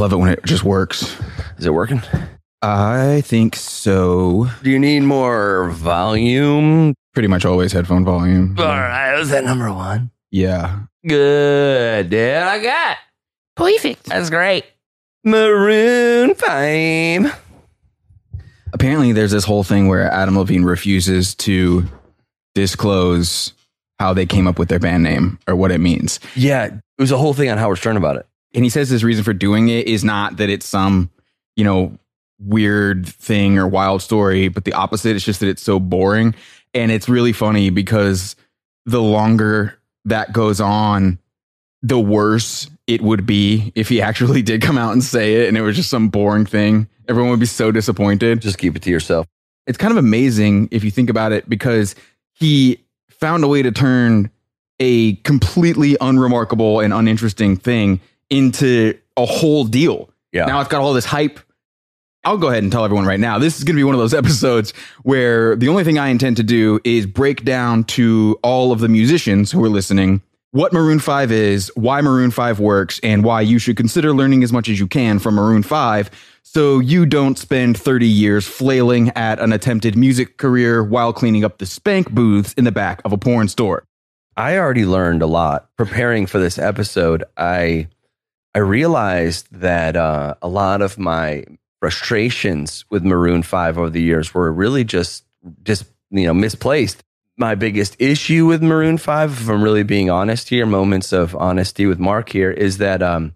love it when it just works. Is it working? I think so. Do you need more volume? Pretty much always headphone volume. All right, was that number one? Yeah. Good, dude. I got. Perfect. That's great. Maroon Five. Apparently, there's this whole thing where Adam Levine refuses to disclose how they came up with their band name or what it means. Yeah, it was a whole thing on Howard Stern about it. And he says his reason for doing it is not that it's some, you know, weird thing or wild story, but the opposite. It's just that it's so boring. And it's really funny because the longer that goes on, the worse it would be if he actually did come out and say it and it was just some boring thing. Everyone would be so disappointed. Just keep it to yourself. It's kind of amazing if you think about it because he found a way to turn a completely unremarkable and uninteresting thing into a whole deal. Yeah. Now it's got all this hype. I'll go ahead and tell everyone right now. This is going to be one of those episodes where the only thing I intend to do is break down to all of the musicians who are listening what Maroon 5 is, why Maroon 5 works, and why you should consider learning as much as you can from Maroon 5 so you don't spend 30 years flailing at an attempted music career while cleaning up the spank booths in the back of a porn store. I already learned a lot preparing for this episode. I I realized that uh, a lot of my frustrations with Maroon Five over the years were really just just you know misplaced. My biggest issue with Maroon Five, if I'm really being honest here, moments of honesty with Mark here, is that um,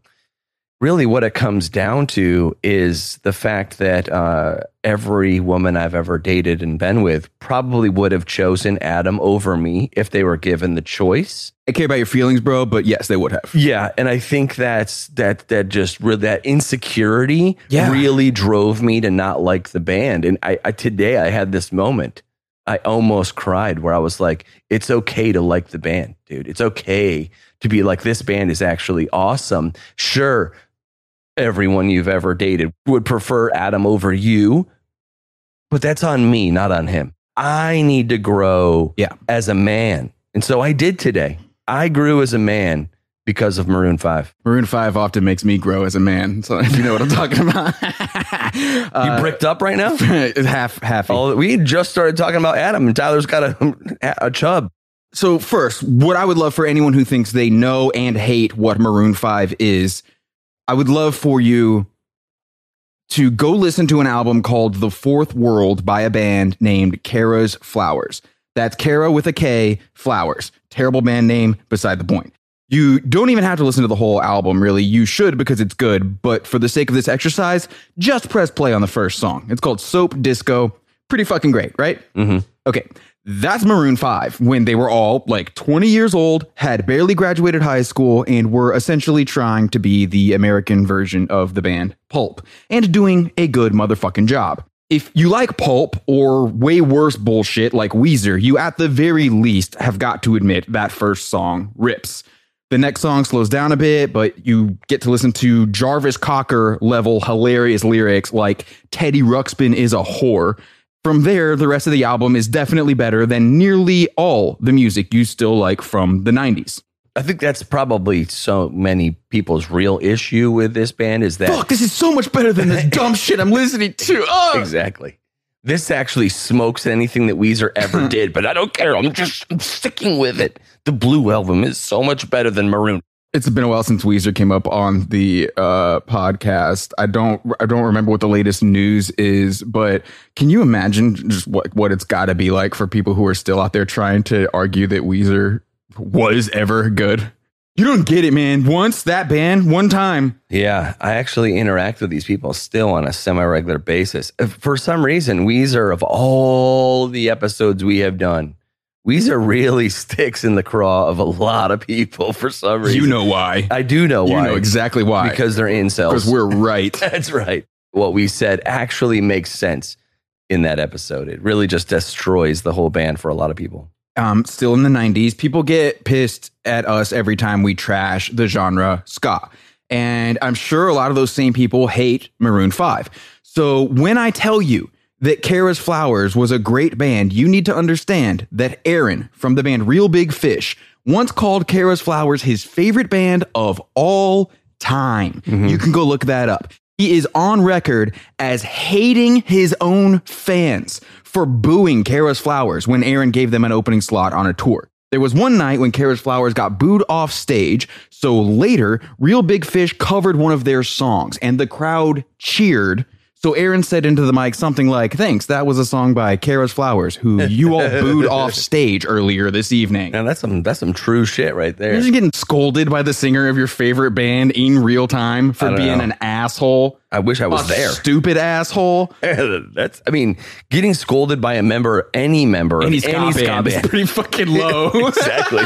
really what it comes down to is the fact that uh, every woman I've ever dated and been with probably would have chosen Adam over me if they were given the choice. I care about your feelings, bro, but yes, they would have. Yeah, and I think that's that that just that insecurity Yeah. really drove me to not like the band. And I, I today I had this moment. I almost cried where I was like, "It's okay to like the band, dude. It's okay to be like this band is actually awesome. Sure, everyone you've ever dated would prefer Adam over you, but that's on me, not on him. I need to grow Yeah. as a man. And so I did today. I grew as a man because of Maroon 5. Maroon 5 often makes me grow as a man. So if you know what I'm talking about. You uh, bricked up right now? half half. Oh, we just started talking about Adam and Tyler's got a, a chub. So first, what I would love for anyone who thinks they know and hate what Maroon 5 is, I would love for you to go listen to an album called The Fourth World by a band named Kara's Flowers. That's Kara with a K, Flowers. Terrible band name, beside the point. You don't even have to listen to the whole album, really. You should because it's good, but for the sake of this exercise, just press play on the first song. It's called Soap Disco. Pretty fucking great, right? Mm-hmm. Okay, that's Maroon 5 when they were all like 20 years old, had barely graduated high school, and were essentially trying to be the American version of the band Pulp and doing a good motherfucking job. If you like Pulp or way worse bullshit like Weezer, you at the very least have got to admit that first song rips. The next song slows down a bit, but you get to listen to Jarvis Cocker level hilarious lyrics like Teddy Ruxpin is a whore. From there, the rest of the album is definitely better than nearly all the music you still like from the 90s. I think that's probably so many people's real issue with this band is that Fuck, this is so much better than this dumb shit I'm listening to. Ugh. exactly. This actually smokes anything that Weezer ever did, but I don't care. I'm just I'm sticking with it. The Blue album is so much better than Maroon. It's been a while since Weezer came up on the uh, podcast. I don't I don't remember what the latest news is, but can you imagine just what what it's got to be like for people who are still out there trying to argue that Weezer was ever good? You don't get it, man. Once that band, one time. Yeah, I actually interact with these people still on a semi-regular basis. For some reason, Weezer of all the episodes we have done, Weezer really sticks in the craw of a lot of people for some reason. You know why? I do know You why. know exactly why. Because they're incels. because we're right. That's right. What we said actually makes sense in that episode. It really just destroys the whole band for a lot of people. um, still in the 90s, people get pissed at us every time we trash the genre ska. And I'm sure a lot of those same people hate Maroon 5. So when I tell you that Kara's Flowers was a great band, you need to understand that Aaron from the band Real Big Fish once called Kara's Flowers his favorite band of all time. Mm-hmm. You can go look that up. He is on record as hating his own fans for booing Kara's Flowers when Aaron gave them an opening slot on a tour. There was one night when Kara's Flowers got booed off stage, so later, Real Big Fish covered one of their songs and the crowd cheered. So Aaron said into the mic something like, Thanks, that was a song by Kara's Flowers, who you all booed off stage earlier this evening. Now that's some that's some true shit right there. You're just getting scolded by the singer of your favorite band in real time for being know. an asshole. I wish I was A there. Stupid asshole. That's I mean, getting scolded by a member, any member of Any any ska, band is pretty fucking low. exactly.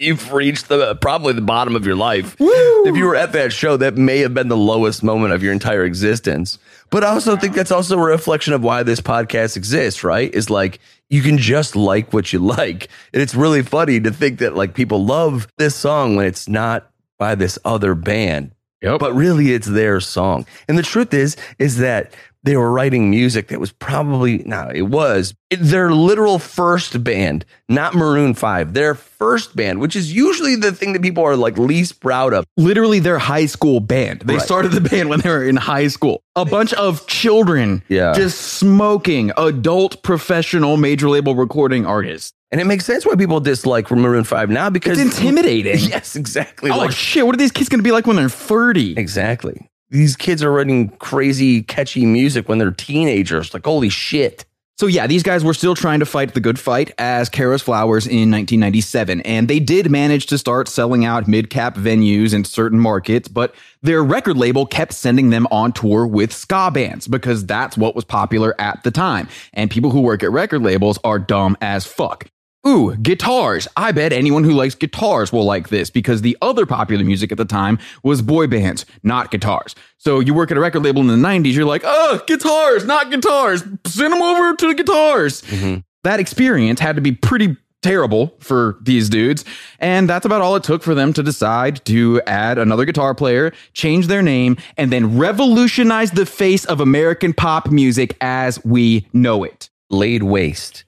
You've reached the probably the bottom of your life. If you were at that show, that may have been the lowest moment of your entire existence. But I also think that's also a reflection of why this podcast exists, right? Is like you can just like what you like. And it's really funny to think that like people love this song when it's not by this other band. Yep. But really it's their song. And the truth is, is that they were writing music that was probably no, it was their literal first band, not Maroon 5, their first band, which is usually the thing that people are like least proud of. Literally their high school band. They Right. started the band when they were in high school. A bunch of children Yeah. just smoking, adult professional major label recording artists. And it makes sense why people dislike Maroon 5 now because It's intimidating. Yes, exactly. Oh Like shit, what are these kids gonna be like when they're 30? exactly. These kids are writing crazy catchy music when they're teenagers. Like holy shit. So yeah, these guys were still trying to fight the good fight as Kara's Flowers in 1997, and they did manage to start selling out mid-cap venues in certain markets, but their record label kept sending them on tour with ska bands because that's what was popular at the time. And people who work at record labels are dumb as fuck. Ooh, guitars. I bet anyone who likes guitars will like this because the other popular music at the time was boy bands, not guitars. So you work at a record label in the 90s, you're like, oh, guitars, not guitars. Send them over to the guitars. Mm-hmm. That experience had to be pretty terrible for these dudes. And that's about all it took for them to decide to add another guitar player, change their name, and then revolutionize the face of American pop music as we know it. Laid waste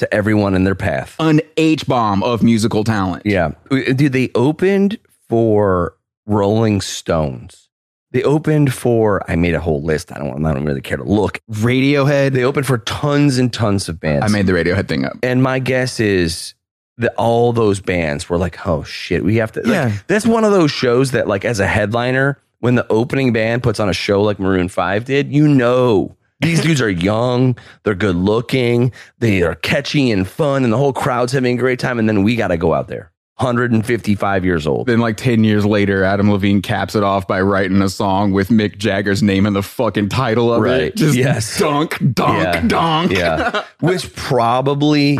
to everyone in their path. An H bomb of musical talent. Yeah. Dude, they opened for Rolling Stones. They opened for, I made a whole list. I don't, I don't really care to look. Radiohead. They opened for tons and tons of bands. I made the Radiohead thing up. and my guess is that all those bands were like, oh shit, we have to. Like, Yeah. That's one of those shows that, like, as a headliner, when the opening band puts on a show like Maroon 5 did, you know. These dudes are young, they're good looking, they are catchy and fun, and the whole crowd's having a great time. And then we got to go out there. 155 years old. Then, like 10 years later, Adam Levine caps it off by writing a song with Mick Jagger's name in the fucking title of Right. it. Just Yes. dunk, dunk, Yeah. dunk. Yeah. Which probably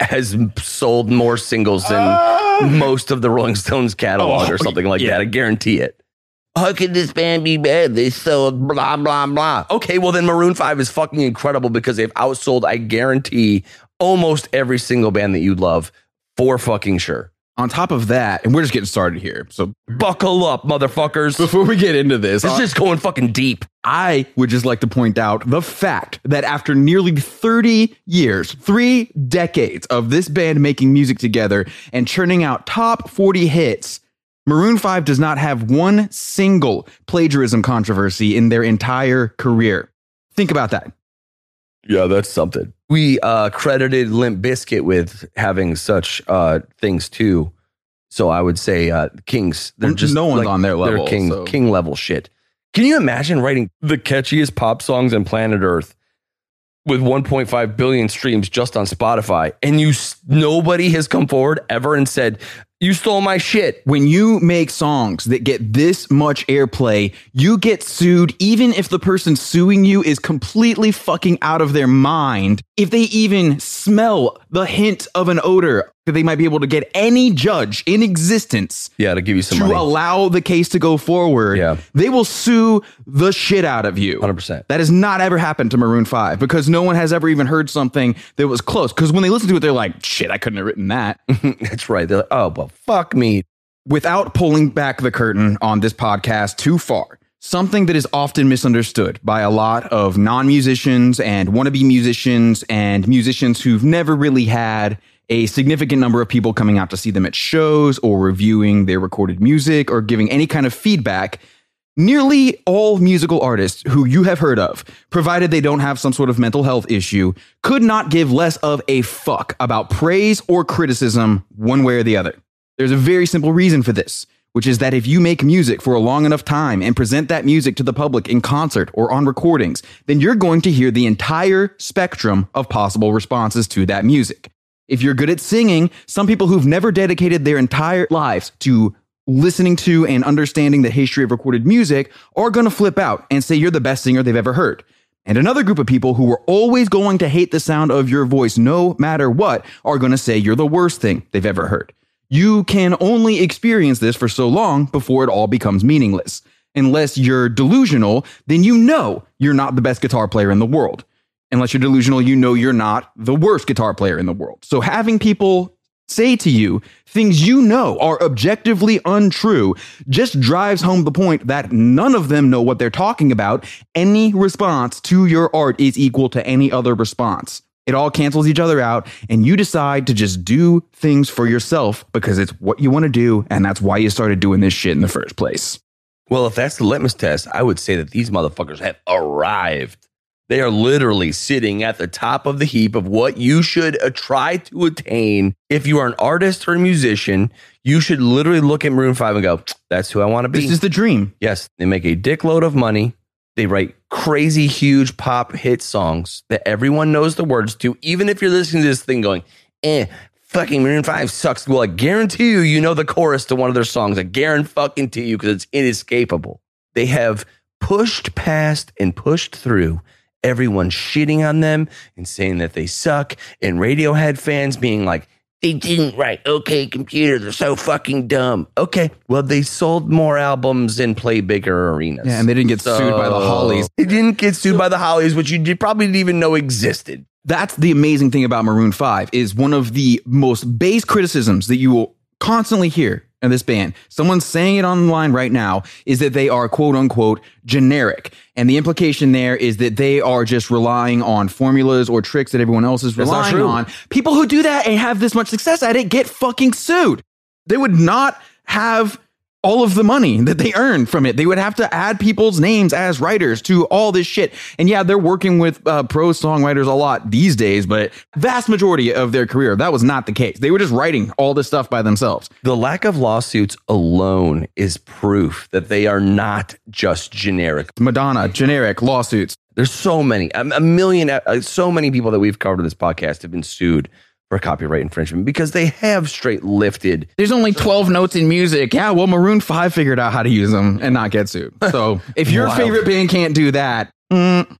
has sold more singles than uh. most of the Rolling Stones catalog Oh, or something like yeah. that. I guarantee it. How could this band be bad? They sold blah, blah, blah. Okay, well, then Maroon 5 is fucking incredible because they've outsold, I guarantee, almost every single band that you love for fucking sure. On top of that, and we're just getting started here. So Buckle up, motherfuckers. before we get into this, It's uh, just going fucking deep. I would just like to point out the fact that after nearly 30 years, three decades of this band making music together and churning out top 40 hits, Maroon 5 does not have one single plagiarism controversy in their entire career. Think about that. Yeah, that's something. We uh, credited Limp Bizkit with having such uh, things too. So I would say uh, Kings. They're just no one's on their level, They're king so- king level shit. Can you imagine writing the catchiest pop songs on planet Earth with 1.5 billion streams just on Spotify, and you nobody has come forward ever and said you stole my shit? When you make songs that get this much airplay, you get sued even if the person suing you is completely fucking out of their mind. If they even smell the hint of an odor, that they might be able to get any judge in existence Yeah, to give you some to money. allow the case to go forward, Yeah. they will sue the shit out of you. 100%. That has not ever happened to Maroon 5 because no one has ever even heard something that was close. Because when they listen to it, they're like, shit, I couldn't have written that. That's right. They're like, oh well, fuck me. Without pulling back the curtain on this podcast too far, something that is often misunderstood by a lot of non musicians and wannabe musicians and musicians who've never really had a significant number of people coming out to see them at shows or reviewing their recorded music or giving any kind of feedback. Nearly all musical artists who you have heard of, provided they don't have some sort of mental health issue, could not give less of a fuck about praise or criticism one way or the other. There's a very simple reason for this, which is that if you make music for a long enough time and present that music to the public in concert or on recordings, then you're going to hear the entire spectrum of possible responses to that music. If you're good at singing, some people who've never dedicated their entire lives to listening to and understanding the history of recorded music are going to flip out and say you're the best singer they've ever heard. And another group of people who were always going to hate the sound of your voice no matter what are going to say you're the worst thing they've ever heard. You can only experience this for so long before it all becomes meaningless. Unless you're delusional, then you know you're not the best guitar player in the world. Unless you're delusional, you know you're not the worst guitar player in the world. So having people say to you things you know are objectively untrue just drives home the point that none of them know what they're talking about. Any response to your art is equal to any other response. It all cancels each other out, and you decide to just do things for yourself because it's what you want to do, and that's why you started doing this shit in the first place. Well, if that's the litmus test, I would say that these motherfuckers have arrived. They are literally sitting at the top of the heap of what you should uh, try to attain. If you are an artist or a musician, you should literally look at Maroon 5 and go, that's who I want to be. This is the dream. Yes, they make a dickload of money. They write crazy, huge pop hit songs that everyone knows the words to. Even if you're listening to this thing going, eh, fucking Maroon 5 sucks. Well, I guarantee you, you know the chorus to one of their songs. I guarantee fucking to you because it's inescapable. They have pushed past and pushed through everyone shitting on them and saying that they suck, and Radiohead fans being like, they didn't write OK Computer. They're so fucking dumb. Okay, well, they sold more albums and play bigger arenas. Yeah, and they didn't get sued by the Hollies. They didn't get sued by the Hollies, which you probably didn't even know existed. That's the amazing thing about Maroon 5 is one of the most base criticisms that you will constantly hear in this band. Someone's saying it online right now is that they are quote unquote generic. And the implication there is that they are just relying on formulas or tricks that everyone else is relying on. People who do that and have this much success at it get fucking sued. They would not have all of the money that they earn from it. They would have to add people's names as writers to all this shit. And yeah, they're working with uh, pro songwriters a lot these days, but vast majority of their career, that was not the case. They were just writing all this stuff by themselves. The lack of lawsuits alone is proof that they are not just generic. Madonna, generic lawsuits. There's so many, a, a million, uh, so many people that we've covered in this podcast have been sued for copyright infringement because they have straight lifted. There's only 12 notes in music. Yeah, well, Maroon 5 figured out how to use them and not get sued. So if your Wild. favorite band can't do that, mm.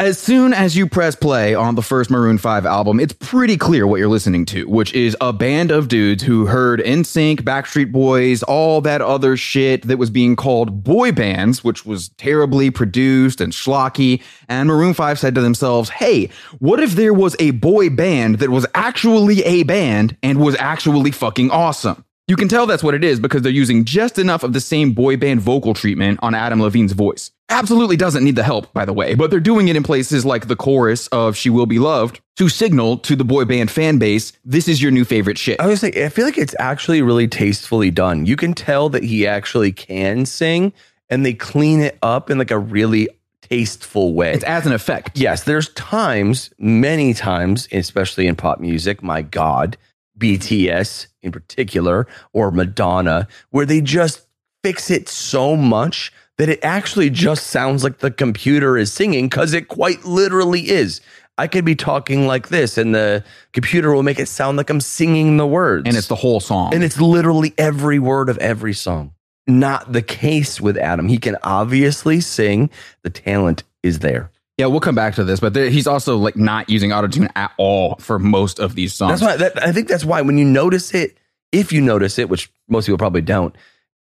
As soon as you press play on the first Maroon 5 album, it's pretty clear what you're listening to, which is a band of dudes who heard NSYNC, Backstreet Boys, all that other shit that was being called boy bands, which was terribly produced and schlocky. And Maroon 5 said to themselves, hey, what if there was a boy band that was actually a band and was actually fucking awesome? You can tell that's what it is because they're using just enough of the same boy band vocal treatment on Adam Levine's voice. Absolutely doesn't need the help, by the way, but they're doing it in places like the chorus of She Will Be Loved to signal to the boy band fan base, this is your new favorite shit. I was like, I feel like it's actually really tastefully done. You can tell that he actually can sing, and they clean it up in like a really tasteful way. It's as an effect. yes, there's times, many times, especially in pop music, my God, BTS in particular, or Madonna, where they just fix it so much that it actually just sounds like the computer is singing because it quite literally is. I could be talking like this, and the computer will make it sound like I'm singing the words. And it's the whole song. And it's literally every word of every song. Not the case with Adam. He can obviously sing. The talent is there. Yeah, we'll come back to this, but there, he's also like not using autotune at all for most of these songs. That's why that, I think that's why when you notice it, if you notice it, which most people probably don't,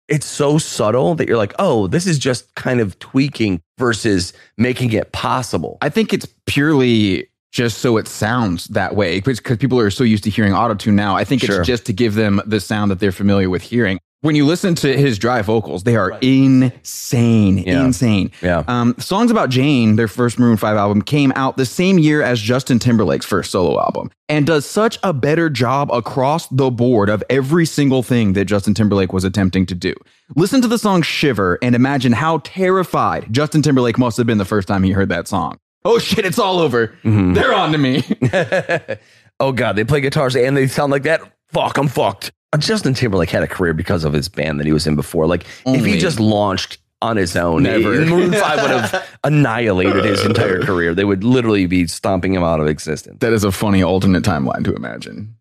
it's so subtle that you're like, oh, this is just kind of tweaking versus making it possible. I think it's purely just so it sounds that way because people are so used to hearing autotune now. I think Sure. it's just to give them the sound that they're familiar with hearing. When you listen to his dry vocals, they are insane, Yeah. insane. Yeah. Um, songs about Jane, their first Maroon Five album, came out the same year as Justin Timberlake's first solo album, and does such a better job across the board of every single thing that Justin Timberlake was attempting to do. Listen to the song "Shiver" and imagine how terrified Justin Timberlake must have been the first time he heard that song. Oh shit, it's all over. Mm-hmm. They're on to me. oh god, they play guitars and they sound like that. Fuck, I'm fucked. Justin Timberlake had a career because of his band that he was in before. Like if he just launched on his own, Never. Maroon Five would have annihilated his entire career. They would literally be stomping him out of existence. that is a funny alternate timeline to imagine.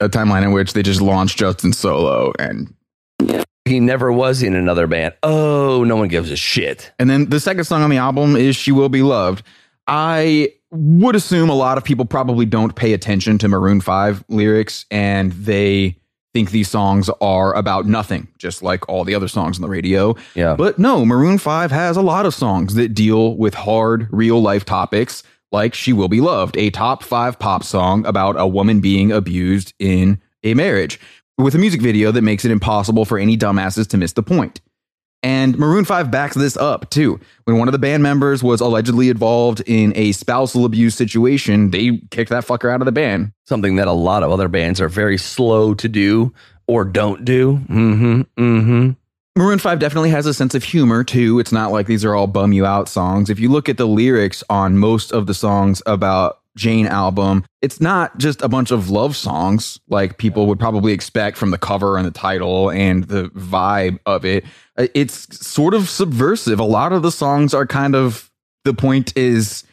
A timeline in which they just launched Justin solo and He never was in another band. Oh, no one gives a shit. And then the second song on the album is She Will Be Loved. I would assume a lot of people probably don't pay attention to Maroon 5 lyrics and they think these songs are about nothing, just like all the other songs on the radio. Yeah. But no, Maroon 5 has a lot of songs that deal with hard, real life topics like She Will Be Loved, a top five pop song about a woman being abused in a marriage, with a music video that makes it impossible for any dumbasses to miss the point. And Maroon 5 backs this up too. When one of the band members was allegedly involved in a spousal abuse situation, they kicked that fucker out of the band. Something that a lot of other bands are very slow to do or don't do. Mm-hmm. Mm-hmm. Maroon 5 definitely has a sense of humor too. It's not like these are all bum you out songs. If you look at the lyrics on most of the songs about Jane album, it's not just a bunch of love songs like people would probably expect from the cover and the title and the vibe of it. Uh, It's sort of subversive. A lot of the songs are kind of the point is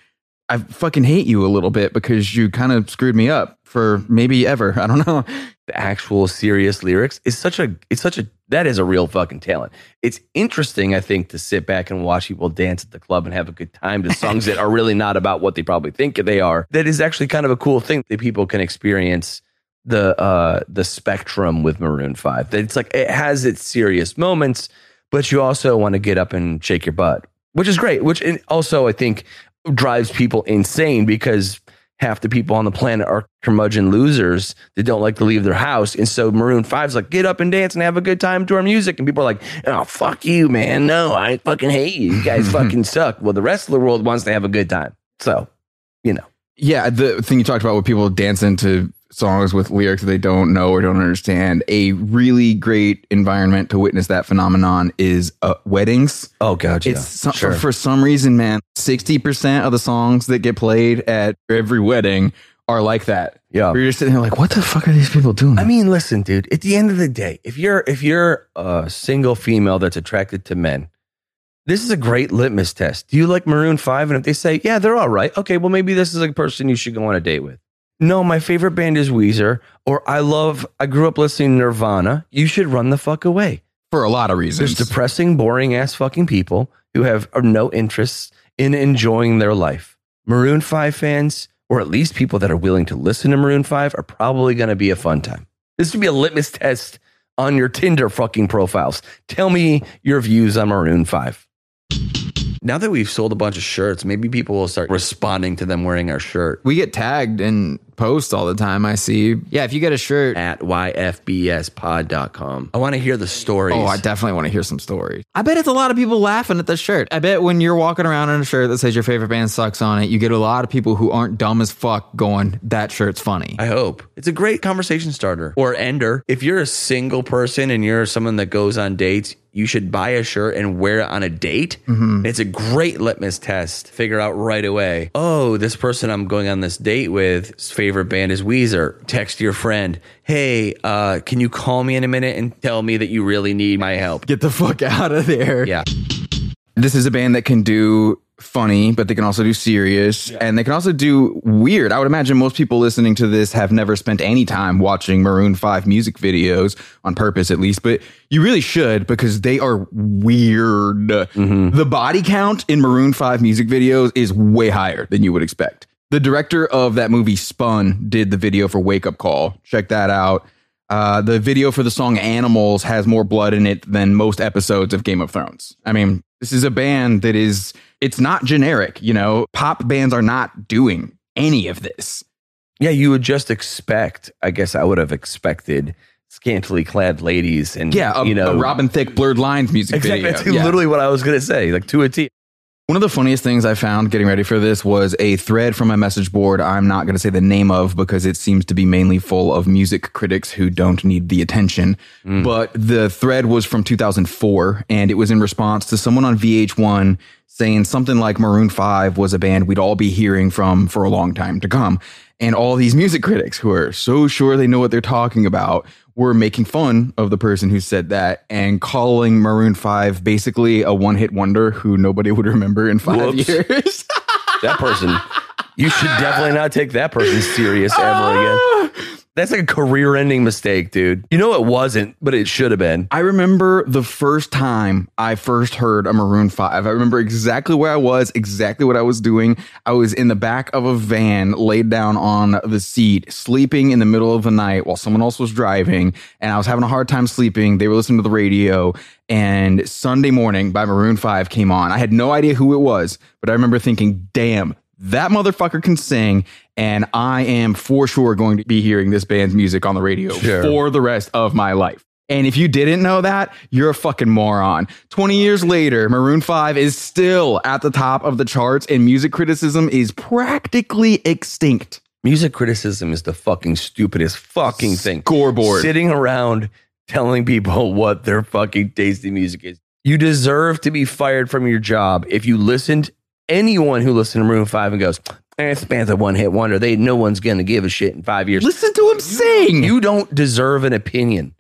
I fucking hate you a little bit because you kind of screwed me up for maybe ever. I don't know. the actual serious lyrics is such a it's such a that is a real fucking talent. It's interesting, I think, to sit back and watch people dance at the club and have a good time to songs that are really not about what they probably think they are. That is actually kind of a cool thing that people can experience the uh the spectrum with Maroon 5. That it's like it has its serious moments, but you also want to get up and shake your butt, which is great, which also I think drives people insane because half the people on the planet are curmudgeon losers that don't like to leave their house. And so Maroon 5's like, get up and dance and have a good time to our music. And people are like, oh, fuck you, man. No, I fucking hate you. You guys fucking suck. Well, the rest of the world wants to have a good time. So, you know. Yeah, the thing you talked about with people dancing to songs with lyrics that they don't know or don't understand. A really great environment to witness that phenomenon is uh, weddings. Oh, God. It's some, for, for some reason, man, 60% of the songs that get played at every wedding are like that. Yeah. Where you're just sitting there like, what the fuck are these people doing? I mean, listen, dude. At the end of the day, if you're if you're a single female that's attracted to men, this is a great litmus test. Do you like Maroon Five? And if they say, yeah, they're all right, okay, well, maybe this is a person you should go on a date with. No, my favorite band is Weezer, or I love. I grew up listening to Nirvana. You should run the fuck away. for a lot of reasons. There's depressing, boring ass fucking people who have uh, no interests in enjoying their life. Maroon 5 fans, or at least people that are willing to listen to Maroon 5, are probably going to be a fun time. This would be a litmus test on your Tinder fucking profiles. Tell me your views on Maroon 5. Now that we've sold a bunch of shirts, maybe people will start responding to them wearing our shirt We get tagged in posts all the time. I see. Yeah, if you get a shirt, at yfbspod.com. I want to hear the stories. oh, I definitely want to hear some stories. I bet it's a lot of people laughing at the shirt. I bet when you're walking around in a shirt that says your favorite band sucks on it, you get a lot of people who aren't dumb as fuck going, "That shirt's funny." I hope. It's a great conversation starter or ender. If you're a single person and you're someone that goes on dates, you should buy a shirt and wear it on a date. It's a great litmus test. Figure out right away. Oh, this person I'm going on this date with, his favorite band is Weezer. Text your friend, hey, uh, can you call me in a minute and tell me that you really need my help? Get the fuck out of there. Yeah. this is a band that can do funny, but they can also do serious and they can also do weird. I would imagine most people listening to this have never spent any time watching Maroon 5 music videos on purpose, at least, but you really should because they are weird. Mm-hmm. The body count in Maroon 5 music videos is way higher than you would expect. The director of that movie Spun did the video for Wake Up Call. Check that out. Uh, the video for the song Animals has more blood in it than most episodes of Game of Thrones. I mean, this is a band that is, it's not generic, you know, pop bands are not doing any of this. Yeah, you would just expect, I guess I would have expected scantily clad ladies and Yeah, a, you know Robin Thicke blurred lines music exactly video. that's Yeah. literally what I was gonna say like to a T. One of the funniest things I found getting ready for this was a thread from my message board. I'm not going to say the name of because it seems to be mainly full of music critics who don't need the attention. Mm. But the thread was from 2004 and it was in response to someone on VH1 saying something like Maroon 5 was a band we'd all be hearing from for a long time to come. And all these music critics who are so sure they know what they're talking about were making fun of the person who said that and calling Maroon 5 basically a one hit wonder who nobody would remember in five Whoops. years. That person, you should definitely not take that person serious ever again. That's like a career ending mistake, dude. You know it wasn't, but it should have been. I remember the first time I first heard a Maroon 5. I remember exactly where I was, exactly what I was doing. I was in the back of a van, laid down on the seat, sleeping in the middle of the night while someone else was driving, and I was having a hard time sleeping. They were listening to the radio, and Sunday Morning by Maroon 5 came on. I had no idea who it was, but I remember thinking, damn, that motherfucker can sing, and I am for sure going to be hearing this band's music on the radio Sure. for the rest of my life. And if you didn't know that, you're a fucking moron. 20 years later, Maroon 5 is still at the top of the charts, and music criticism is practically extinct. Music criticism is the fucking stupidest fucking thing. Scoreboard. Sitting around telling people what their fucking tasty music is. You deserve to be fired from your job if you listened anyone who listens to Maroon 5 and goes, eh, this band's a one hit wonder. They no one's gonna give a shit in five years. Listen to him sing. You don't deserve an opinion.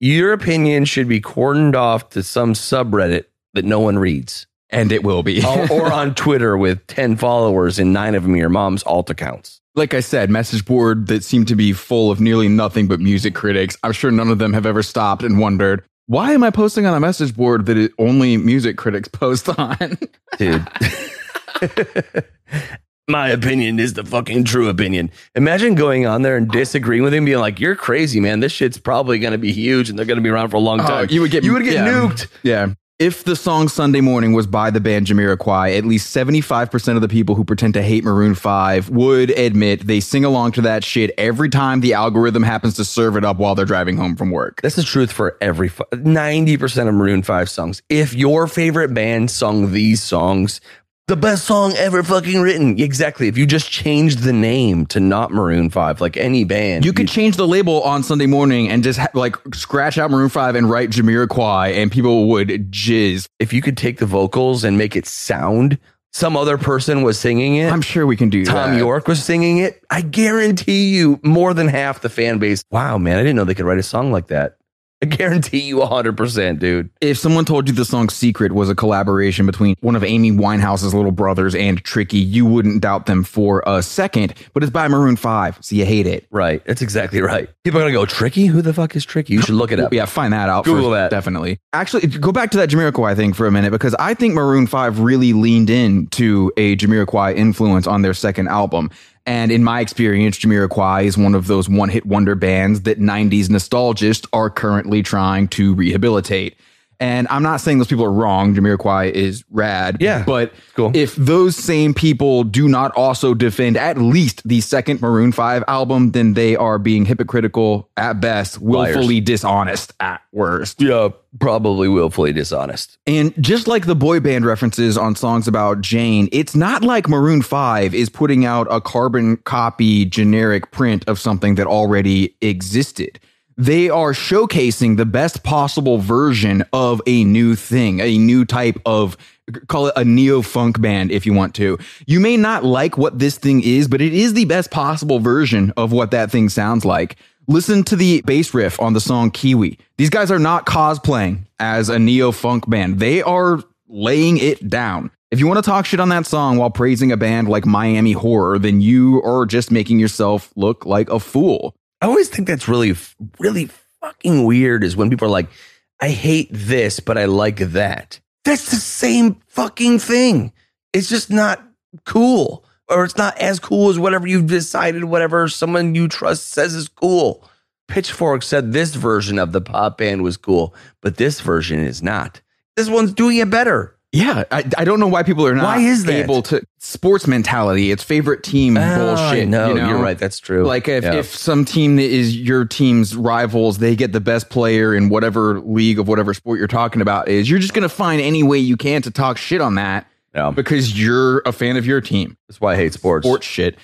Your opinion should be cordoned off to some subreddit that no one reads. and it will be. or, or on Twitter with 10 followers and nine of them are your mom's alt accounts. like I said, message board that seemed to be full of nearly nothing but music critics. I'm sure none of them have ever stopped and wondered, why am I posting on a message board that it, only music critics post on? Dude. My opinion is the fucking true opinion. Imagine going on there and disagreeing with him, being like, "You're crazy, man. This shit's probably going to be huge, and they're going to be around for a long Oh, time." you would get you would get yeah. nuked. Yeah. If the song Sunday Morning was by the band Jamiroquai, at least 75% of the people who pretend to hate Maroon 5 would admit they sing along to that shit every time the algorithm happens to serve it up while they're driving home from work. That's the truth for every 90% of Maroon 5 songs. If your favorite band sung these songs, the best song ever fucking written. Exactly. If you just changed the name to not Maroon 5, like any band, You could change the label on Sunday morning and just ha- like scratch out Maroon 5 and write Jamiroquai and people would jizz. if you could take the vocals and make it sound some other person was singing it. I'm sure we can do that. Tom that. York was singing it. I guarantee you more than half the fan base. Wow, man, I didn't know they could write a song like that. I guarantee you 100%, dude. If someone told you the song Secret was a collaboration between one of Amy Winehouse's little brothers and Tricky, you wouldn't doubt them for a second, but it's by Maroon 5, so you hate it. Right. That's exactly right. People are going to go, Tricky? Who the fuck is Tricky? You should look it up. Yeah, find that out. Google first, that. Definitely. Actually, go back to that Jamiroquai thing for a minute because I think Maroon 5 really leaned into a Jamiroquai influence on their second album. And in my experience, Jamiroquai is one of those one hit wonder bands that 90s nostalgists are currently trying to rehabilitate. And I'm not saying those people are wrong. Jamiroquai is rad. Yeah, But cool. if those same people do not also defend at least the second Maroon 5 album, then they are being hypocritical at best, willfully dishonest at worst. Yeah, probably willfully dishonest. And just like the boy band references on songs about Jane, it's not like Maroon 5 is putting out a carbon copy generic print of something that already existed. They are showcasing the best possible version of a new thing, a new type of call it a neo funk band if you want to. You may not like what this thing is, but it is the best possible version of what that thing sounds like. Listen to the bass riff on the song Kiwi. These guys are not cosplaying as a neo funk band. They are laying it down. If you want to talk shit on that song while praising a band like Miami Horror, then you are just making yourself look like a fool. I always think that's really, really fucking weird is when people are like, I hate this, but I like that. That's the same fucking thing. It's just not cool. Or it's not as cool as whatever you've decided, whatever someone you trust says is cool. Pitchfork said this version of the pop band was cool, but this version is not. This one's doing it better. Yeah, I, I don't know why people are not Why is that? able to sports mentality. It's favorite team oh, bullshit. No, you know? Oh, you're right. That's true. Like if, Yeah. if some team that is your team's rivals, they get the best player in whatever league of whatever sport you're talking about is, you're just gonna find any way you can to talk shit on that Yeah. because you're a fan of your team. that's why I hate sports. Sports shit.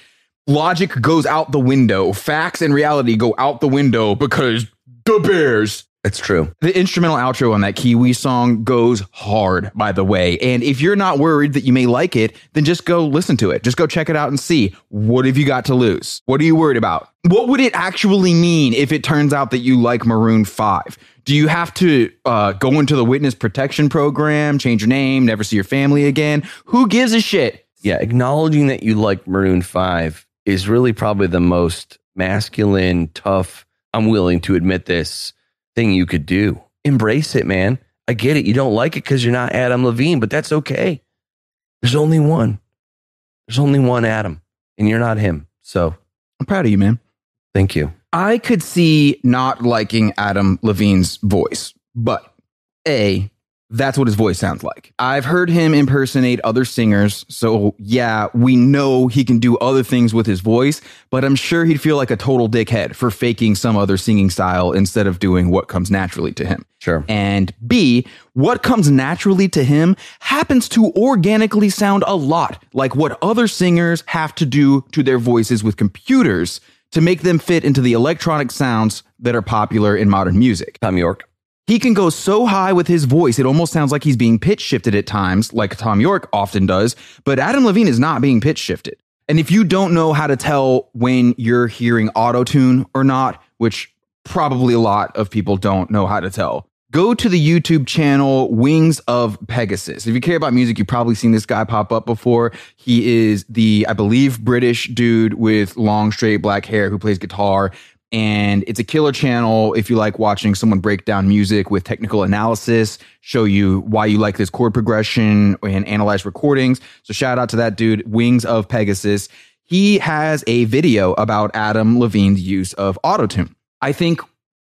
Logic goes out the window. Facts and reality go out the window because the Bears. It's true. The instrumental outro on that Kiwi song goes hard, by the way. And if you're not worried that you may like it, then just go listen to it. Just go check it out and see what have you got to lose? What are you worried about? What would it actually mean if it turns out that you like Maroon 5? Do you have to uh, go into the witness protection program, change your name, never see your family again? Who gives a shit? Yeah, acknowledging that you like Maroon 5 is really probably the most masculine, tough, I'm willing to admit this thing you could do. Embrace it, man. I get it. You don't like it because you're not Adam Levine, but that's okay. There's only one. There's only one Adam, and you're not him. So I'm proud of you, man. thank you. I could see not liking Adam Levine's voice, but A, that's what his voice sounds like. I've heard him impersonate other singers, so yeah, we know he can do other things with his voice, but I'm sure he'd feel like a total dickhead for faking some other singing style instead of doing what comes naturally to him. Sure. And B, what comes naturally to him happens to organically sound a lot like what other singers have to do to their voices with computers to make them fit into the electronic sounds that are popular in modern music. Thom Yorke. He can go so high with his voice, it almost sounds like he's being pitch shifted at times, like Thom Yorke often does, but Adam Levine is not being pitch shifted. And if you don't know how to tell when you're hearing auto tune or not, which probably a lot of people don't know how to tell, go to the YouTube channel Wings of Pegasus. If you care about music, you've probably seen this guy pop up before. He is the, I believe, British dude with long, straight black hair who plays guitar. And it's a killer channel if you like watching someone break down music with technical analysis, show you why you like this chord progression and analyze recordings. So shout out to that dude, Wings of Pegasus. He has a video about Adam Levine's use of autotune. I think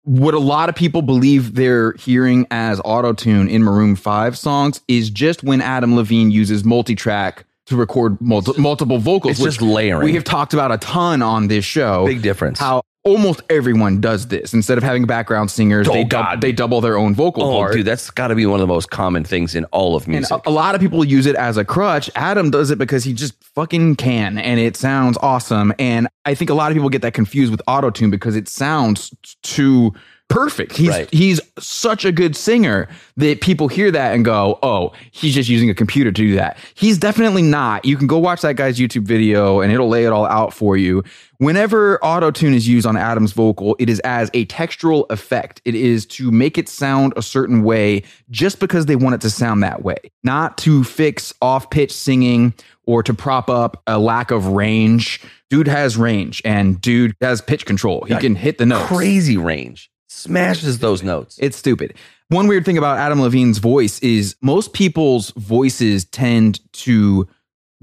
what a lot of people believe they're hearing as autotune in Maroon 5 songs is just when Adam Levine uses multi-track to record multi- multiple vocals. It's which just layering. We have talked about a ton on this show. Big difference. How almost everyone does this. Instead of having background singers, Oh, they, dub- they double their own vocal Oh, part. dude, that's got to be one of the most common things in all of music. a, a lot of people use it as a crutch. Adam does it because he just fucking can, and it sounds awesome. And I think a lot of people get that confused with autotune because it sounds too perfect. He's Right. he's such a good singer that people hear that and go, "Oh, he's just using a computer to do that." He's definitely not. You can go watch that guy's YouTube video and it'll lay it all out for you. Whenever auto tune is used on Adam's vocal, it is as a textural effect. It is to make it sound a certain way just because they want it to sound that way, not to fix off pitch singing or to prop up a lack of range. Dude has range and dude has pitch control. He can hit the notes. Crazy range. Smashes those notes. It's stupid. One weird thing about Adam Levine's voice is most people's voices tend to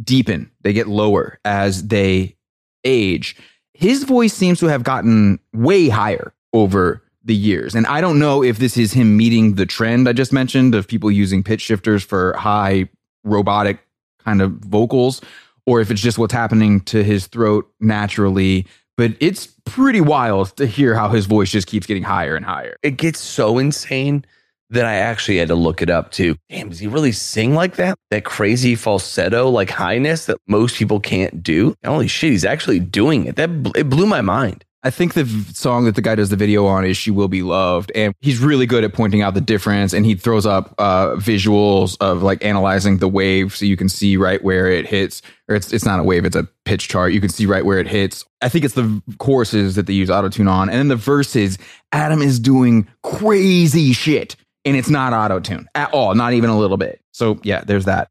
deepen. They get lower as they age. His voice seems to have gotten way higher over the years. And I don't know if this is him meeting the trend I just mentioned of people using pitch shifters for high robotic kind of vocals or if it's just what's happening to his throat naturally. But it's pretty wild to hear how his voice just keeps getting higher and higher. it gets so insane that I actually had to look it up too. Damn, does he really sing like that? That crazy falsetto, like highness that most people can't do. Holy shit, he's actually doing it. That it blew my mind. I think the song that the guy does the video on is "She Will Be Loved," and he's really good at pointing out the difference. And he throws up uh, visuals of like analyzing the wave, so you can see right where it hits. Or it's it's not a wave; it's a pitch chart. You can see right where it hits. I think it's the choruses that they use auto tune on, and then the verses. Adam is doing crazy shit, and it's not auto tune at all, not even a little bit. So yeah, there's that.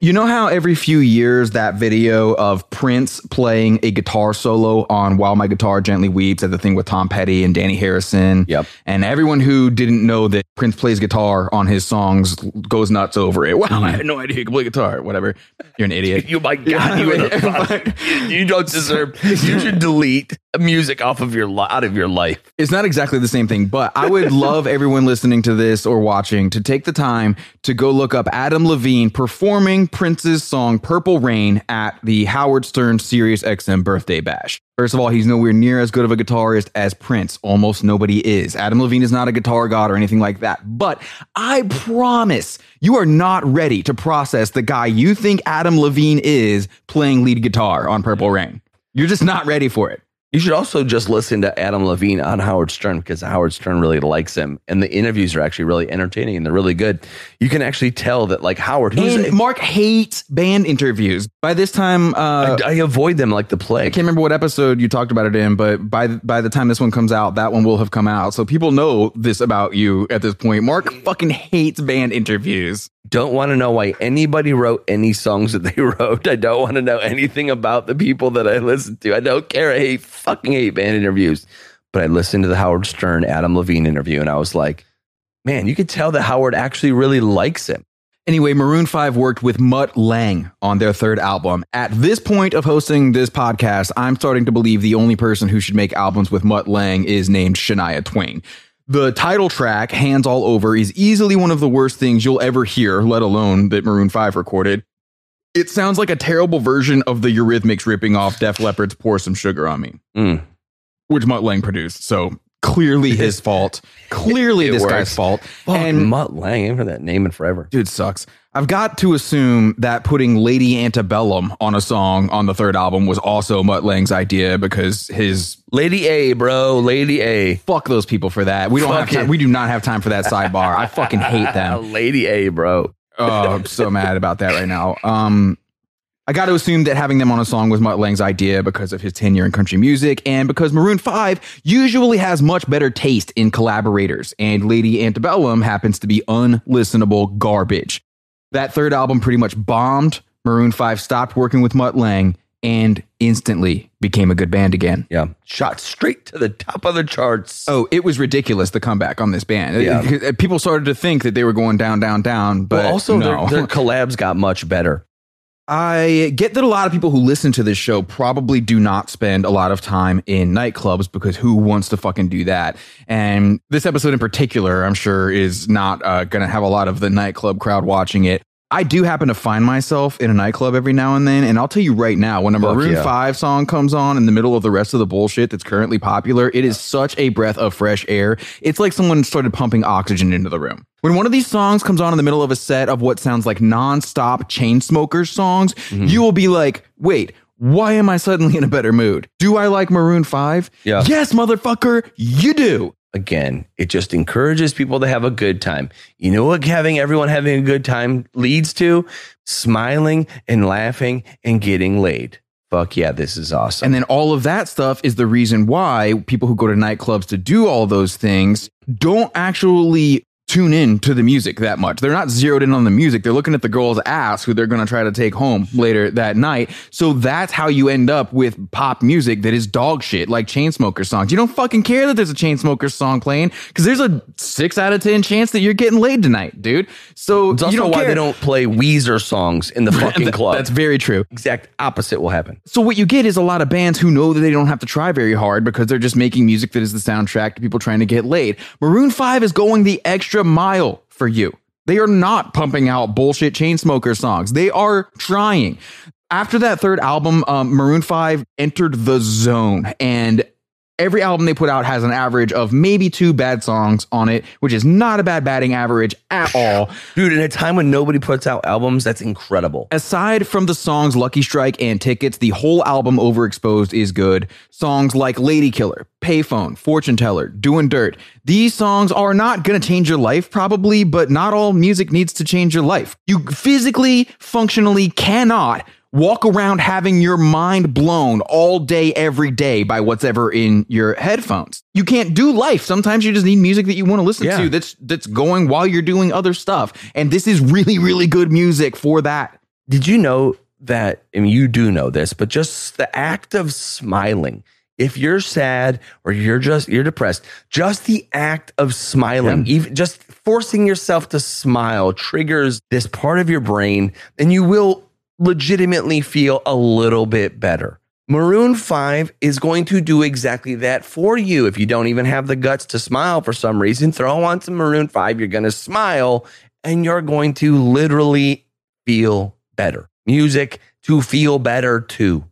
You know how every few years that video of Prince playing a guitar solo on While My Guitar Gently Weeps at the thing with Tom Petty and Dhani Harrison. Yep. And everyone who didn't know that Prince plays guitar on his songs goes nuts over it. Wow, I had no idea he could play guitar. Whatever. You're an idiot. You my God, you, are the fuck. you don't deserve. You should delete music off of your out of your life. It's not exactly the same thing, but I would love everyone listening to this or watching to take the time to go look up Adam Levine performing Prince's song Purple Rain at the Howard Stern Sirius XM birthday bash. First of all, he's nowhere near as good of a guitarist as Prince. Almost nobody is. Adam Levine is not a guitar god or anything like that. But I promise you are not ready to process the guy you think Adam Levine is playing lead guitar on Purple Rain. You're just not ready for it. You should also just listen to Adam Levine on Howard Stern because Howard Stern really likes him, and the interviews are actually really entertaining and they're really good. You can actually tell that, like Howard, who's And Mark hates band interviews. By this time, uh, I, I avoid them like the plague. I can't remember what episode you talked about it in, but by by the time this one comes out, that one will have come out. So people know this about you at this point. Mark fucking hates band interviews. Don't want to know why anybody wrote any songs that they wrote. I don't want to know anything about the people that I listen to. I don't care. I hate fucking hate band interviews. But I listened to the Howard Stern Adam Levine interview, and I was like, man, you could tell that Howard actually really likes him. Anyway, Maroon 5 worked with Mutt Lange on their third album. At this point of hosting this podcast, I'm starting to believe the only person who should make albums with Mutt Lange is named Shania Twain. The title track, Hands All Over, is easily one of the worst things you'll ever hear, let alone that Maroon 5 recorded. It sounds like a terrible version of the Eurythmics ripping off Def Leppard's Pour Some Sugar on Me, Mm. which Mutt Lange produced. So clearly his fault. Clearly this works. guy's fault. Fuck, and Mutt Lange, heard that name in forever. dude sucks. I've got to assume that putting Lady Antebellum on a song on the third album was also Mutt Lange's idea because his Lady A, bro, Lady A. fuck those people for that. We don't Fuck have time. it. We do not have time for that sidebar. I fucking hate them. Lady A, bro. Oh, I'm so mad about that right now. Um, I got to assume that having them on a song was Mutt Lange's idea because of his tenure in country music and because Maroon 5 usually has much better taste in collaborators, and Lady Antebellum happens to be unlistenable garbage. That third album pretty much bombed. Maroon 5 stopped working with Mutt Lange and instantly became a good band again. Yeah. Shot straight to the top of the charts. Oh, it was ridiculous the comeback on this band. Uh, yeah. People started to think that they were going down, down, down, but But also, no. their, their collabs got much better. I get that a lot of people who listen to this show probably do not spend a lot of time in nightclubs because who wants to fucking do that? And this episode in particular, I'm sure, is not uh, going to have a lot of the nightclub crowd watching it. I do happen to find myself in a nightclub every now and then, and I'll tell you right now, when a Maroon yeah. 5 song comes on in the middle of the rest of the bullshit that's currently popular, it is such a breath of fresh air. It's like someone started pumping oxygen into the room. When one of these songs comes on in the middle of a set of what sounds like non-stop Chainsmokers songs, Mm-hmm. you will be like, wait, why am I suddenly in a better mood? Do I like Maroon 5? Yeah. Yes, motherfucker, you do. Again, it just encourages people to have a good time. You know what having everyone having a good time leads to? Smiling and laughing and getting laid. Fuck yeah, this is awesome. And then all of that stuff is the reason why people who go to nightclubs to do all those things don't actually tune in to the music that much. They're not zeroed in on the music. They're looking at the girl's ass who they're going to try to take home later that night. So that's how you end up with pop music that is dog shit, like Chainsmokers songs. You don't fucking care that there's a Chainsmokers song playing because there's a six out of 10 chance that you're getting laid tonight, dude. So it's you also don't why care. they don't play Weezer songs in the fucking That- club. That's very true. exact opposite will happen. So what you get is a lot of bands who know that they don't have to try very hard because they're just making music that is the soundtrack to people trying to get laid. Maroon 5 is going the extra mile for you. They are not pumping out bullshit chain Chainsmoker songs. They are trying. After that third album, um, Maroon 5 entered the zone and every album they put out has an average of maybe two bad songs on it, which is not a bad batting average at all. Dude, in a time when nobody puts out albums, that's incredible. Aside from the songs Lucky Strike and Tickets, the whole album Overexposed is good. Songs like Lady Killer, Payphone, Fortune Teller, Doing Dirt. These songs are not going to change your life, probably, but not all music needs to change your life. You physically, functionally cannot walk around having your mind blown all day, every day by what's ever in your headphones. You can't do life. Sometimes you just need music that you want to listen Yeah. to that's that's going while you're doing other stuff. And this is really, really good music for that. Did you know that? I mean, you do know this, but just the act of smiling. If you're sad or you're just you're depressed, just the act of smiling, even just forcing yourself to smile triggers this part of your brain, and you will legitimately feel a little bit better. Maroon 5 is going to do exactly that for you. If you don't even have the guts to smile for some reason, throw on some Maroon 5. You're going to smile and you're going to literally feel better. Music to feel better too.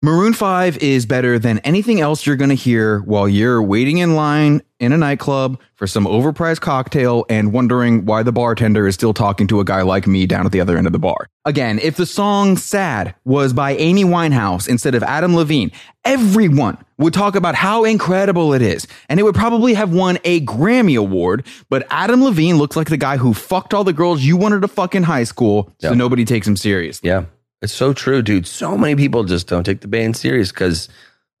Maroon 5 is better than anything else you're going to hear while you're waiting in line in a nightclub for some overpriced cocktail and wondering why the bartender is still talking to a guy like me down at the other end of the bar. Again, if the song Sad was by Amy Winehouse instead of Adam Levine, everyone would talk about how incredible it is. And it would probably have won a Grammy Award, but Adam Levine looks like the guy who fucked all the girls you wanted to fuck in high school, so Yep. nobody takes him seriously. Yeah, it's so true, dude. So many people just don't take the band serious because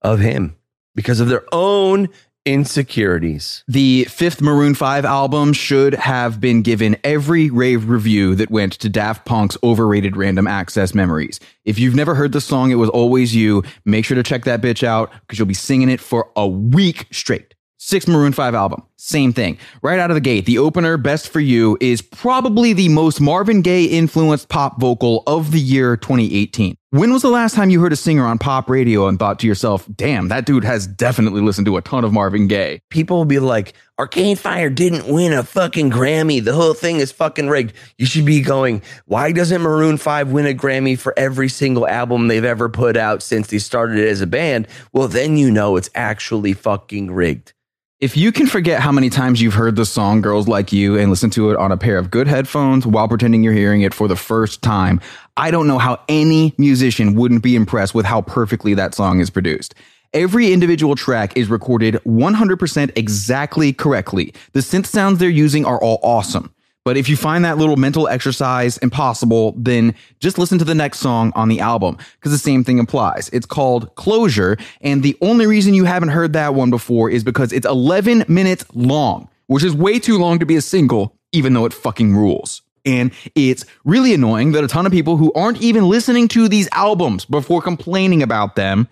of him, because of their own insecurities. The fifth Maroon 5 album should have been given every rave review that went to Daft Punk's overrated random access memories. If you've never heard the song It Was Always You, make sure to check that bitch out because you'll be singing it for a week straight. Sixth Maroon 5 album, same thing. Right out of the gate, the opener, Best for You, is probably the most Marvin Gaye influenced pop vocal of the year 2018. When was the last time you heard a singer on pop radio and thought to yourself, damn, that dude has definitely listened to a ton of Marvin Gaye? People will be like, Arcade Fire didn't win a fucking Grammy. The whole thing is fucking rigged. You should be going, why doesn't Maroon 5 win a Grammy for every single album they've ever put out since they started as a band? Well, then you know it's actually fucking rigged. If you can forget how many times you've heard the song Girls Like You and listen to it on a pair of good headphones while pretending you're hearing it for the first time, I don't know how any musician wouldn't be impressed with how perfectly that song is produced. Every individual track is recorded 100% exactly correctly. The synth sounds they're using are all awesome. But if you find that little mental exercise impossible, then just listen to the next song on the album because the same thing applies. It's called Closure. And the only reason you haven't heard that one before is because it's 11 minutes long, which is way too long to be a single, even though it fucking rules. And it's really annoying that a ton of people who aren't even listening to these albums before complaining about them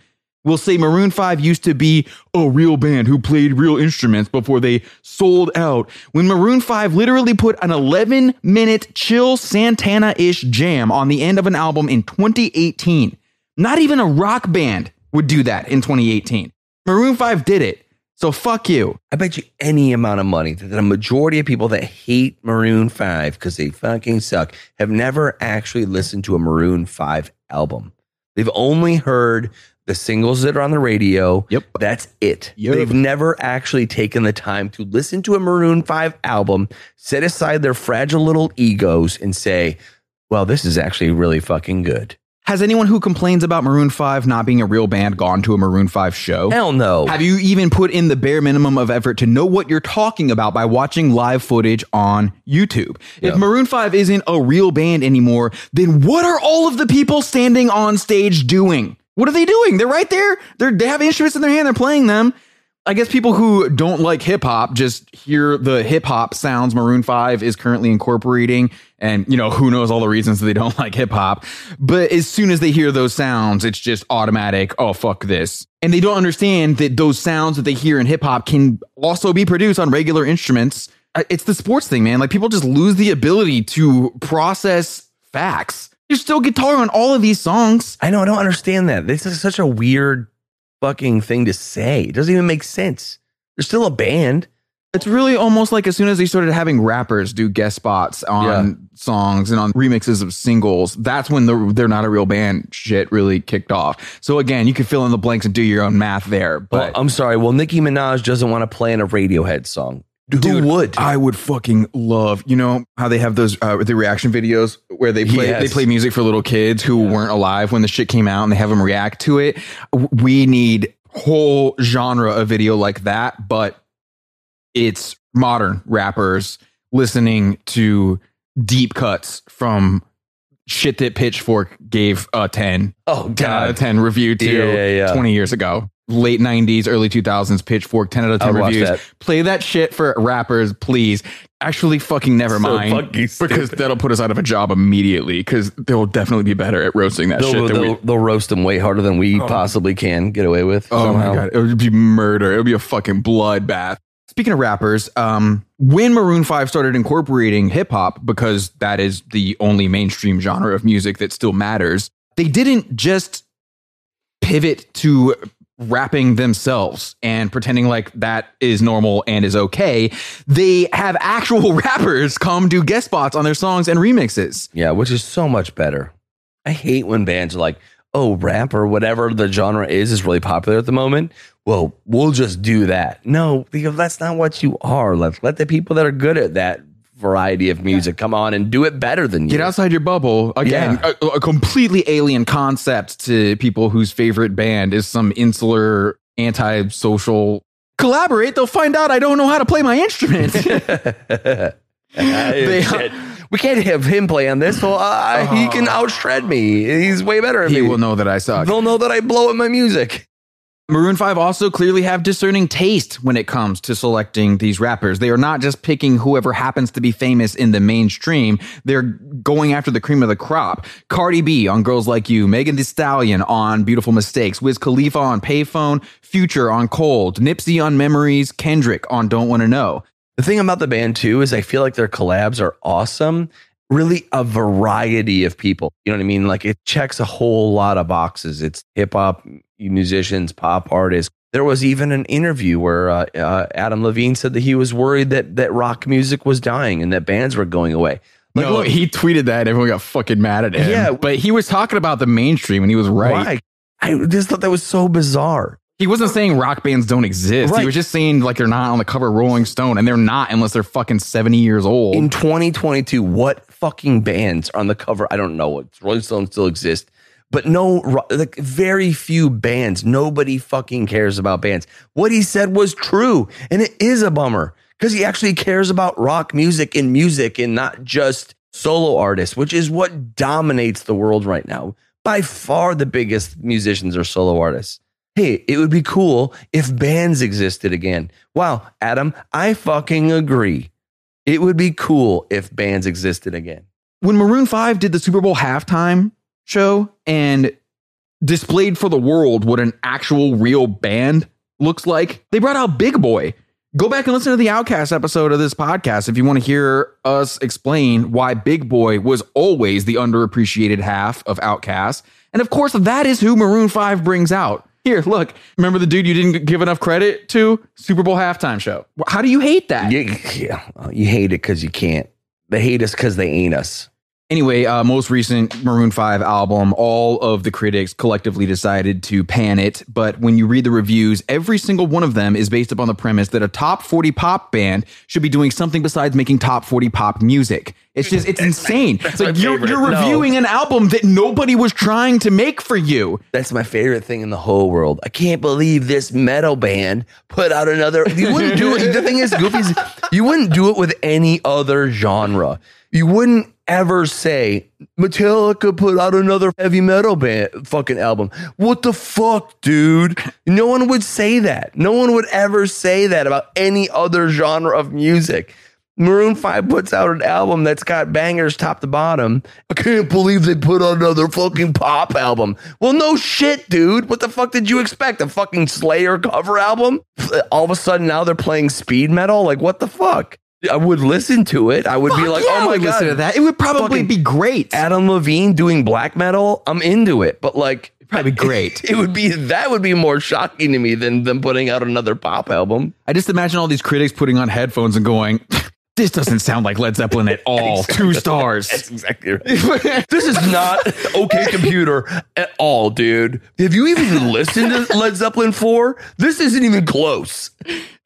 will say Maroon 5 used to be a real band who played real instruments before they sold out. When Maroon 5 literally put an 11 minute chill Santana ish jam on the end of an album in 2018. Not even a rock band would do that in 2018. Maroon 5 did it. So fuck you. I bet you any amount of money that the majority of people that hate Maroon 5 because they fucking suck have never actually listened to a Maroon 5 album. They've only heard the singles that are on the radio. Yep. That's it. Yep. They've never actually taken the time to listen to a Maroon 5 album, set aside their fragile little egos, and say, well, this is actually really fucking good. Has anyone who complains about Maroon 5 not being a real band gone to a Maroon 5 show? Hell no. Have you even put in the bare minimum of effort to know what you're talking about by watching live footage on YouTube? If Maroon 5 isn't a real band anymore, then what are all of the people standing on stage doing? What are they doing? They're right there. They're, they have instruments in their hand. They're playing them. I guess people who don't like hip hop just hear the hip hop sounds Maroon 5 is currently incorporating. And, you know, who knows all the reasons that they don't like hip hop. But as soon as they hear those sounds, it's just automatic. Oh, fuck this. And they don't understand that those sounds that they hear in hip hop can also be produced on regular instruments. It's the sports thing, man. Like people just lose the ability to process facts. There's still guitar on all of these songs. I know. I don't understand that. This is such a weird fucking thing to say. It doesn't even make sense. They're still a band. It's really almost like as soon as they started having rappers do guest spots on Yeah. songs and on remixes of singles, that's when the they're not a real band shit really kicked off. So again, you can fill in the blanks and do your own math there. But But I'm sorry. Well, Nicki Minaj doesn't want to play in a Radiohead song. Who would? I would fucking love, you know, how they have those uh, the reaction videos where they play Yes. they play music for little kids who weren't alive when the shit came out and they have them react to it. We need whole genre of video like that, but it's modern rappers listening to deep cuts from shit that Pitchfork gave a 10 oh 10 out of 10 review to Yeah, yeah, yeah. 20 years ago. Late 90s, early 2000s, Pitchfork, 10 out of 10 I would reviews. that. Play that shit for rappers, please. Actually, fucking never So mind. fucking because that'll put us out of a job immediately because they'll definitely be better at roasting that They'll, shit. than we- they'll, they'll roast them way harder than we possibly can get away with. Oh somehow. my god, it would be murder. It would be a fucking bloodbath. Speaking of rappers, um, when Maroon Five started incorporating hip hop because that is the only mainstream genre of music that still matters, they didn't just pivot to rapping themselves and pretending like that is normal and is okay. They have actual rappers come do guest spots on their songs and remixes. Yeah, which is so much better. I hate when bands are like, oh, rap or whatever the genre is is really popular at the moment. Well, we'll just do that. No, because that's not what you are. Let let the people that are good at that variety of music come on and do it better than you. Get outside your bubble. Again, Yeah. a, a completely alien concept to people whose favorite band is some insular, anti-social. Collaborate, they'll find out I don't know how to play my instrument. They-. We can't have him play on this. So uh, he can outshred me. He's way better at he me. will know that I suck. They'll know that I blow at my music. Maroon 5 also clearly have discerning taste when it comes to selecting these rappers. They are not just picking whoever happens to be famous in the mainstream. They're going after the cream of the crop. Cardi B on Girls Like You, Megan Thee Stallion on Beautiful Mistakes, Wiz Khalifa on Payphone, Future on Cold, Nipsey on Memories, Kendrick on Don't Wanna Know. The thing about the band too is I feel like their collabs are awesome. Really a variety of people. You know what I mean? Like it checks a whole lot of boxes. It's hip hop musicians, pop artists. There was even an interview where uh, uh, Adam Levine said that he was worried that that rock music was dying and that bands were going away. Like, no, look, he tweeted that and everyone got fucking mad at him. Yeah. But he was talking about the mainstream and he was right. why? I just thought that was so bizarre. He wasn't saying rock bands don't exist. Right. He was just saying like they're not on the cover of Rolling Stone, and they're not unless they're fucking 70 years old. In 2022, what fucking bands are on the cover? I don't know. Rolling Stone still exist, but no, like very few bands. Nobody fucking cares about bands. What he said was true, and it is a bummer because he actually cares about rock music and music and not just solo artists, which is what dominates the world right now. By far, the biggest musicians are solo artists. Hey, it would be cool if bands existed again. Wow, Adam, I fucking agree. It would be cool if bands existed again. when Maroon 5 did the Super Bowl halftime show and displayed for the world what an actual real band looks like, they brought out Big Boi. Go back and listen to the OutKast episode of this podcast if you want to hear us explain why Big Boi was always the underappreciated half of OutKast. And of course, that is who Maroon 5 brings out. Here, look. Remember the dude you didn't give enough credit to? Super Bowl halftime show. How do you hate that? You, yeah, you hate it because you can't. They hate us because they ain't us. Anyway, uh, most recent Maroon 5 album, all of the critics collectively decided to pan it. But when you read the reviews, every single one of them is based upon the premise that a top 40 pop band should be doing something besides making top 40 pop music. It's just, it's insane. It's like you're, favorite. you're No. reviewing an album that nobody was trying to make for you. That's my favorite thing in the whole world. I can't believe this metal band put out another. You wouldn't do it. The thing is, Goofy's, you wouldn't do it with any other genre. You wouldn't ever say Metallica put out another heavy metal band fucking album. What the fuck, dude? No one would say that. No one would ever say that about any other genre of music. Maroon 5 puts out an album that's got bangers top to bottom. I can't believe they put out another fucking pop album. Well, no shit, dude. What the fuck did you expect? A fucking Slayer cover album? All of a sudden now they're playing speed metal? Like, what the fuck? I would listen to it. I would be like, yeah, oh I my would God. listen to that. It would probably be great. Adam Levine doing black metal, I'm into it. But like, Probably great. It would be that would be more shocking to me than them putting out another pop album. I just imagine all these critics putting on headphones and going, this doesn't sound like Led Zeppelin at all. Two stars. That's exactly right. this is not okay computer at all, dude. Have you even listened to Led Zeppelin 4? This isn't even close.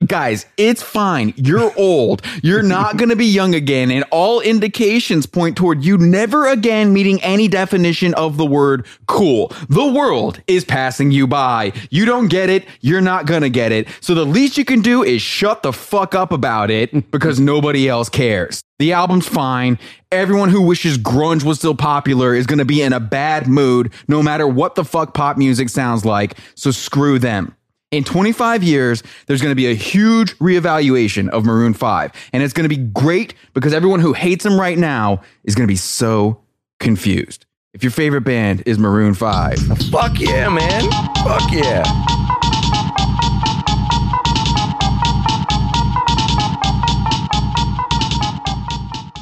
Guys, it's fine. You're old. You're not going to be young again. And all indications point toward you never again meeting any definition of the word cool. The world is passing you by. You don't get it. You're not going to get it. So the least you can do is shut the fuck up about it because nobody else cares. The album's fine. Everyone who wishes grunge was still popular is going to be in a bad mood no matter what the fuck pop music sounds like. So screw them. In 25 years, there's going to be a huge reevaluation of Maroon 5. And it's going to be great because everyone who hates them right now is going to be so confused. If your favorite band is Maroon 5, Fuck yeah, man. Fuck yeah.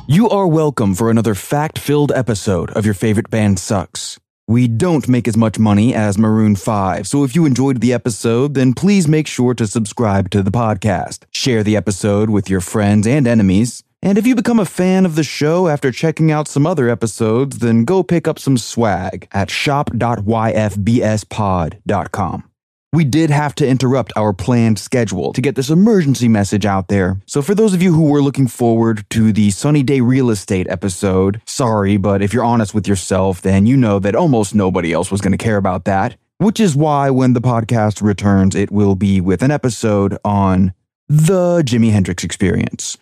you are welcome for another fact filled episode of Your Favorite Band Sucks. We don't make as much money as Maroon 5, so if you enjoyed the episode, then please make sure to subscribe to the podcast. Share the episode with your friends and enemies. And if you become a fan of the show after checking out some other episodes, then go pick up some swag at shop.yfbspod.com. We did have to interrupt our planned schedule to get this emergency message out there. So, for those of you who were looking forward to the Sunny Day Real Estate episode, sorry, but if you're honest with yourself, then you know that almost nobody else was going to care about that. Which is why, when the podcast returns, it will be with an episode on the Jimi Hendrix experience.